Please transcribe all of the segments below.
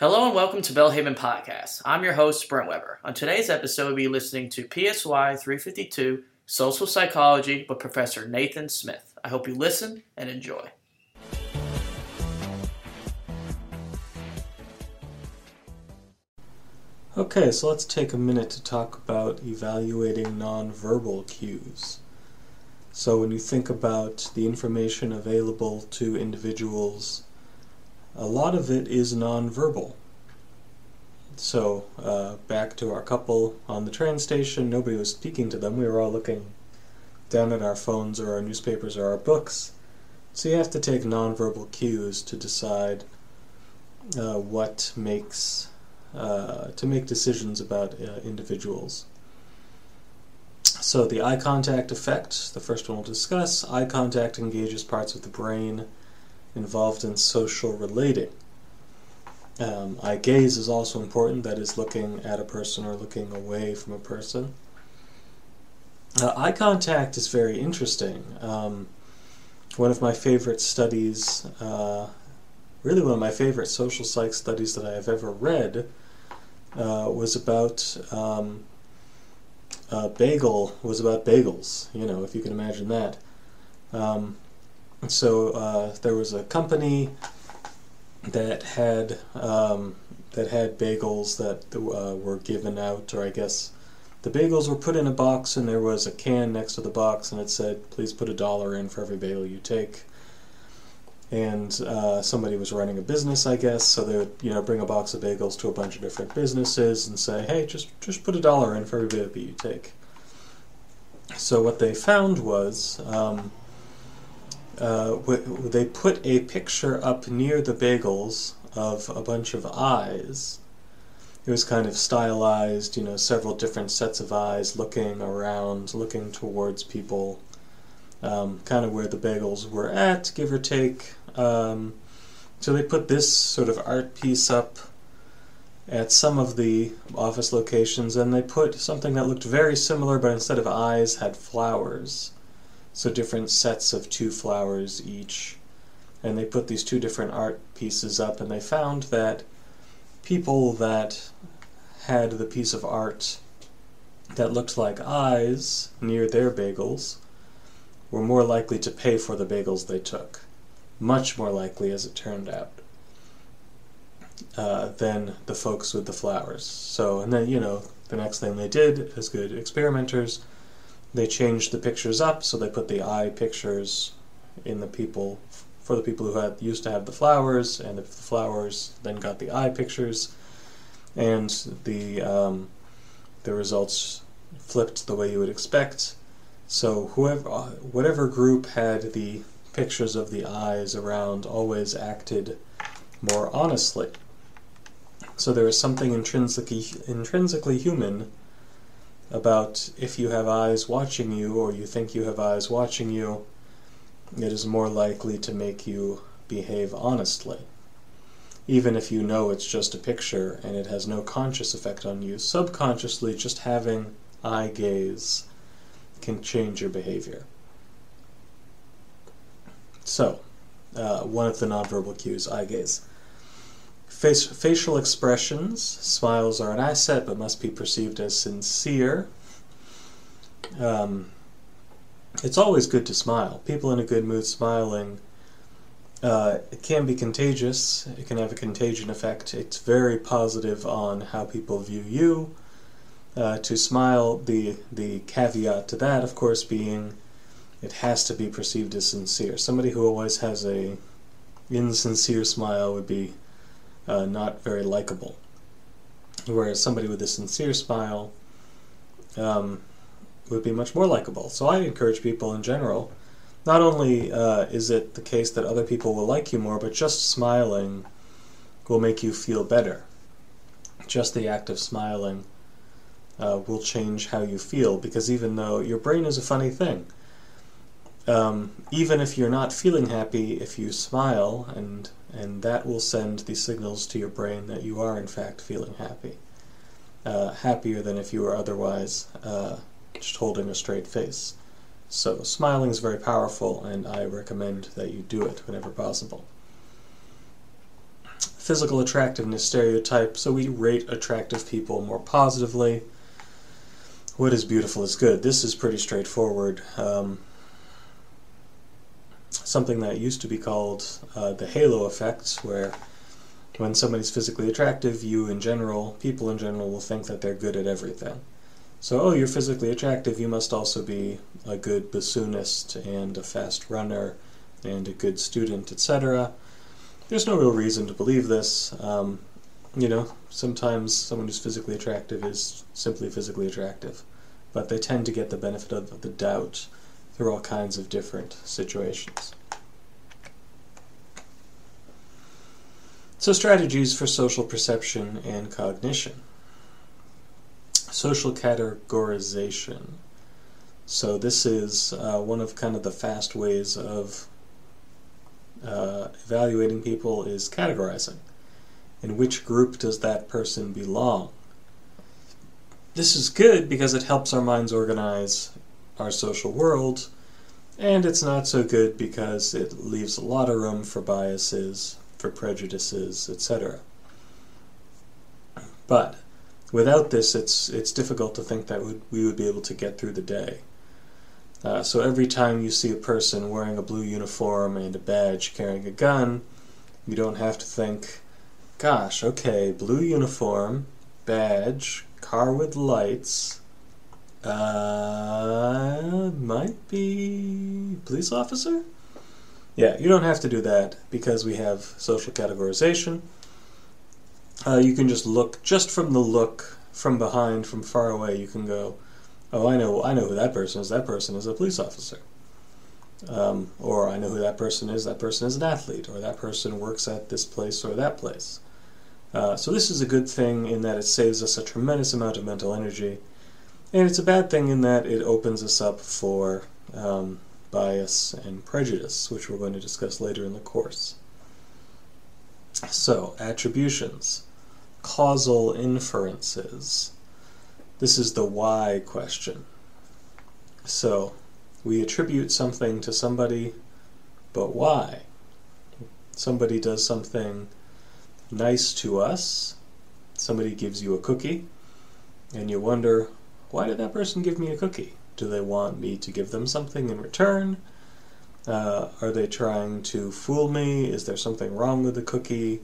Hello and welcome to Bellhaven Podcast. I'm your host, Brent Weber. On today's episode, we'll be listening to PSY 352 Social Psychology with Professor Nathan Smith. I hope you listen and enjoy. Okay, so let's take a minute to talk about evaluating nonverbal cues. So, when you think about the information available to individuals, a lot of it is nonverbal. So, uh, back to our couple on the train station, nobody was speaking to them. We were all looking down at our phones or our newspapers or our books. So, you have to take nonverbal cues to decide uh, what makes uh, to make decisions about uh, individuals. So, the eye contact effect, the first one we'll discuss. Eye contact engages parts of the brain involved in social relating. Um, eye gaze is also important, that is, looking at a person or looking away from a person. Uh, eye contact is very interesting. Um, one of my favorite studies uh, really one of my favorite social psych studies that I have ever read uh, was about um, uh, bagel was about bagels. You know, if you can imagine that. Um, so uh, there was a company that had um, that had bagels that uh, were given out, or I guess the bagels were put in a box, and there was a can next to the box, and it said, "Please put a dollar in for every bagel you take." and uh, somebody was running a business, I guess. So they would, you know, bring a box of bagels to a bunch of different businesses and say, "Hey, just just put a dollar in for every bagel you take." So what they found was um, uh, they put a picture up near the bagels of a bunch of eyes. It was kind of stylized, you know, several different sets of eyes looking around, looking towards people, um, kind of where the bagels were at, give or take. Um, so they put this sort of art piece up at some of the office locations, and they put something that looked very similar, but instead of eyes, had flowers. So different sets of two flowers each. And they put these two different art pieces up, and they found that people that had the piece of art that looked like eyes near their bagels were more likely to pay for the bagels they took. Much more likely, as it turned out, uh, than the folks with the flowers. So, and then, you know, the next thing they did, as good experimenters, they changed the pictures up, so they put the eye pictures in the people for the people who had used to have the flowers, and the flowers then got the eye pictures, and the um, the results flipped the way you would expect. So whoever, whatever group had the pictures of the eyes around, always acted more honestly. So there is something intrinsically intrinsically human about if you have eyes watching you, or you think you have eyes watching you, it is more likely to make you behave honestly. Even if you know it's just a picture and it has no conscious effect on you, subconsciously just having eye gaze can change your behavior. So, uh, one of the nonverbal cues, eye gaze. Face, facial expressions. Smiles are an asset but must be perceived as sincere. Um, it's always good to smile. People in a good mood smiling. Uh, it can be contagious. It can have a contagion effect. It's very positive on how people view you. Uh, to smile, the the caveat to that, of course, being it has to be perceived as sincere. Somebody who always has a insincere smile would be uh, not very likable. Whereas somebody with a sincere smile um, would be much more likable. So I encourage people in general. Not only uh, is it the case that other people will like you more, but just smiling will make you feel better. Just the act of smiling uh, will change how you feel because even though your brain is a funny thing, um, even if you're not feeling happy, if you smile, and and that will send the signals to your brain that you are in fact feeling happy, uh, happier than if you were otherwise uh, just holding a straight face. So smiling is very powerful, and I recommend that you do it whenever possible. physical attractiveness stereotype, so we rate attractive people more positively. What is beautiful is good. This is pretty straightforward. Um, something that used to be called uh, the halo effect, where when somebody's physically attractive, you in general, people in general, will think that they're good at everything. So, oh, you're physically attractive, you must also be a good bassoonist and a fast runner and a good student, etc. There's no real reason to believe this. Um, you know, sometimes someone who's physically attractive is simply physically attractive, but they tend to get the benefit of the doubt through all kinds of different situations. So, strategies for social perception and cognition. Social categorization. So, this is uh, one of kind of the fast ways of uh, evaluating people is categorizing. In which group does that person belong? This is good because it helps our minds organize our social world, and it's not so good because it leaves a lot of room for biases for prejudices, etc. But without this, it's it's difficult to think that we would be able to get through the day. Uh, so every time you see a person wearing a blue uniform and a badge carrying a gun, you don't have to think, gosh, okay, blue uniform, badge, car with lights, uh, might be police officer? Yeah, you don't have to do that because we have social categorization. Uh, you can just look, just from the look, from behind, from far away, you can go, oh, I know, I know who that person is. That person is a police officer. Um, or I know who that person is. That person is an athlete, or that person works at this place or that place. Uh, so this is a good thing in that it saves us a tremendous amount of mental energy, and it's a bad thing in that it opens us up for um, bias, and prejudice, which we're going to discuss later in the course. So, attributions, causal inferences. This is the why question. So, we attribute something to somebody, but why? Somebody does something nice to us, somebody gives you a cookie, and you wonder, why did that person give me a cookie? Do they want me to give them something in return? Uh, are they trying to fool me? Is there something wrong with the cookie?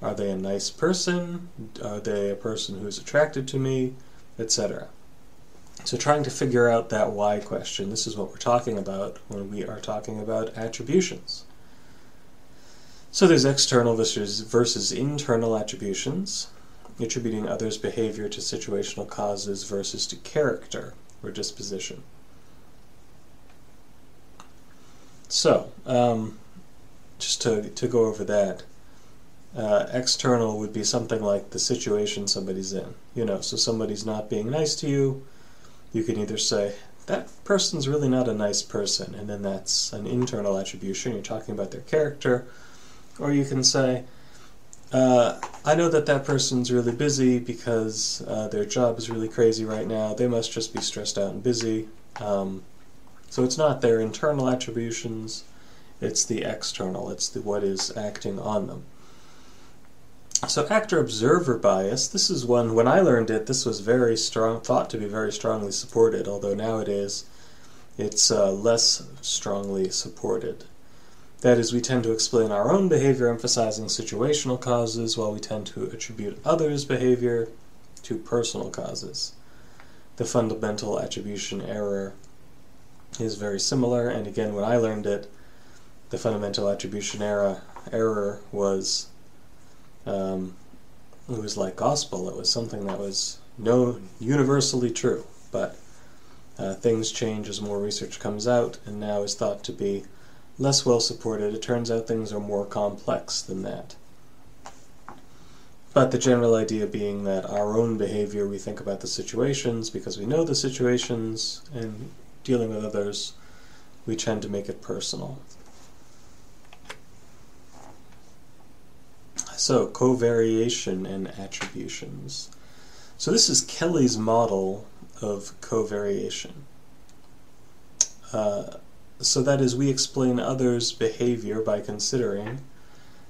Are they a nice person? Are they a person who's attracted to me? Etc. So, trying to figure out that why question, this is what we're talking about when we are talking about attributions. So, there's external versus, versus internal attributions, attributing others' behavior to situational causes versus to character or disposition. So, um, just to, to go over that, uh, external would be something like the situation somebody's in. You know, so somebody's not being nice to you, you can either say, that person's really not a nice person, and then that's an internal attribution, you're talking about their character, or you can say, uh, I know that that person's really busy because uh, their job is really crazy right now. They must just be stressed out and busy. Um, so it's not their internal attributions, it's the external, it's the what is acting on them. So actor observer bias, this is one when I learned it, this was very strong thought to be very strongly supported, although nowadays it's uh, less strongly supported. That is, we tend to explain our own behavior emphasizing situational causes, while we tend to attribute others' behavior to personal causes. The fundamental attribution error is very similar, and again, when I learned it, the fundamental attribution error error was um, it was like gospel. It was something that was known universally true, but uh, things change as more research comes out, and now is thought to be less well supported, it turns out things are more complex than that. But the general idea being that our own behavior, we think about the situations because we know the situations, and dealing with others, we tend to make it personal. So, covariation and attributions. So, this is Kelley's model of covariation. Uh, so that is, we explain others' behavior by considering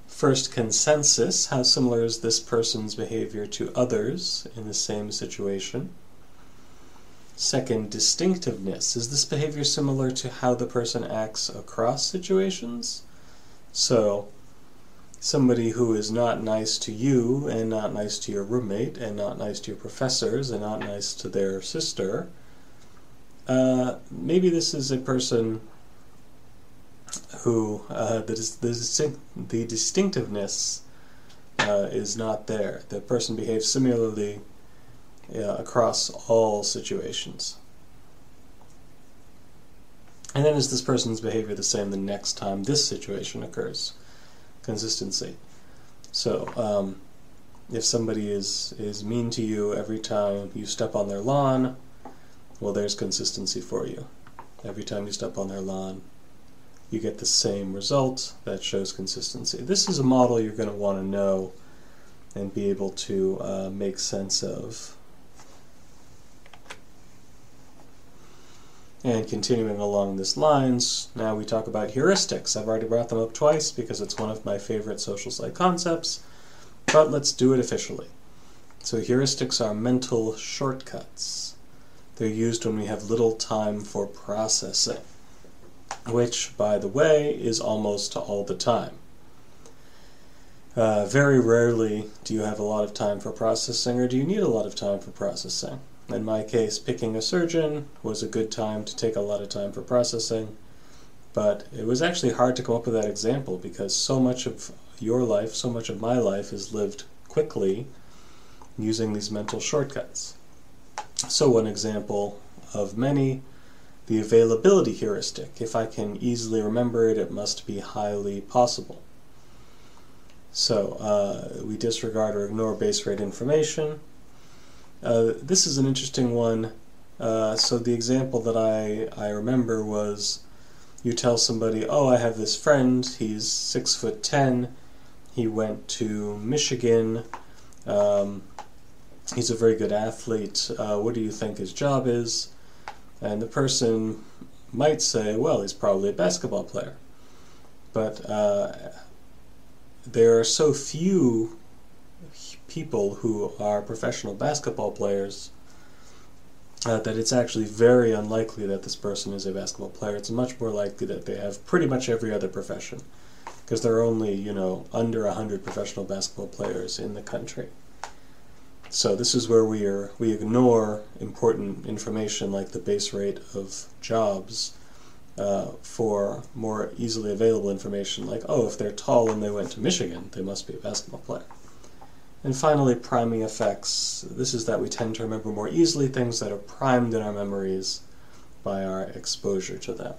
First, consensus. How similar is this person's behavior to others in the same situation? Second, distinctiveness. Is this behavior similar to how the person acts across situations? So, somebody who is not nice to you and not nice to your roommate and not nice to your professors and not nice to their sister, uh, maybe this is a person who uh, the, the, the distinctiveness uh, is not there. The person behaves similarly uh, across all situations. And then is this person's behavior the same the next time this situation occurs? Consistency. So, um, if somebody is, is mean to you every time you step on their lawn, well, there's consistency for you. Every time you step on their lawn, you get the same result that shows consistency. This is a model you're going to want to know and be able to uh, make sense of. And continuing along this lines, now we talk about heuristics. I've already brought them up twice because it's one of my favorite social psych concepts, but let's do it officially. So heuristics are mental shortcuts. They're used when we have little time for processing, which, by the way, is almost all the time. Uh, very rarely do you have a lot of time for processing, or do you need a lot of time for processing. In my case, picking a surgeon was a good time to take a lot of time for processing, but it was actually hard to come up with that example because so much of your life, so much of my life is lived quickly using these mental shortcuts. So, one example of many the availability heuristic. If I can easily remember it, it must be highly possible. So, uh, we disregard or ignore base rate information uh, this is an interesting one. Uh, so the example that I, I remember was you tell somebody, oh, I have this friend, he's six foot ten, he went to Michigan, um, he's a very good athlete, uh, what do you think his job is? And the person might say, well, he's probably a basketball player. But uh, there are so few people who are professional basketball players uh, that it's actually very unlikely that this person is a basketball player. It's much more likely that they have pretty much every other profession because there are only, you know, under 100 professional basketball players in the country. So this is where we are we ignore important information like the base rate of jobs uh, for more easily available information like, oh, if they're tall and they went to Michigan, they must be a basketball player. And finally, priming effects. This is that we tend to remember more easily things that are primed in our memories by our exposure to them.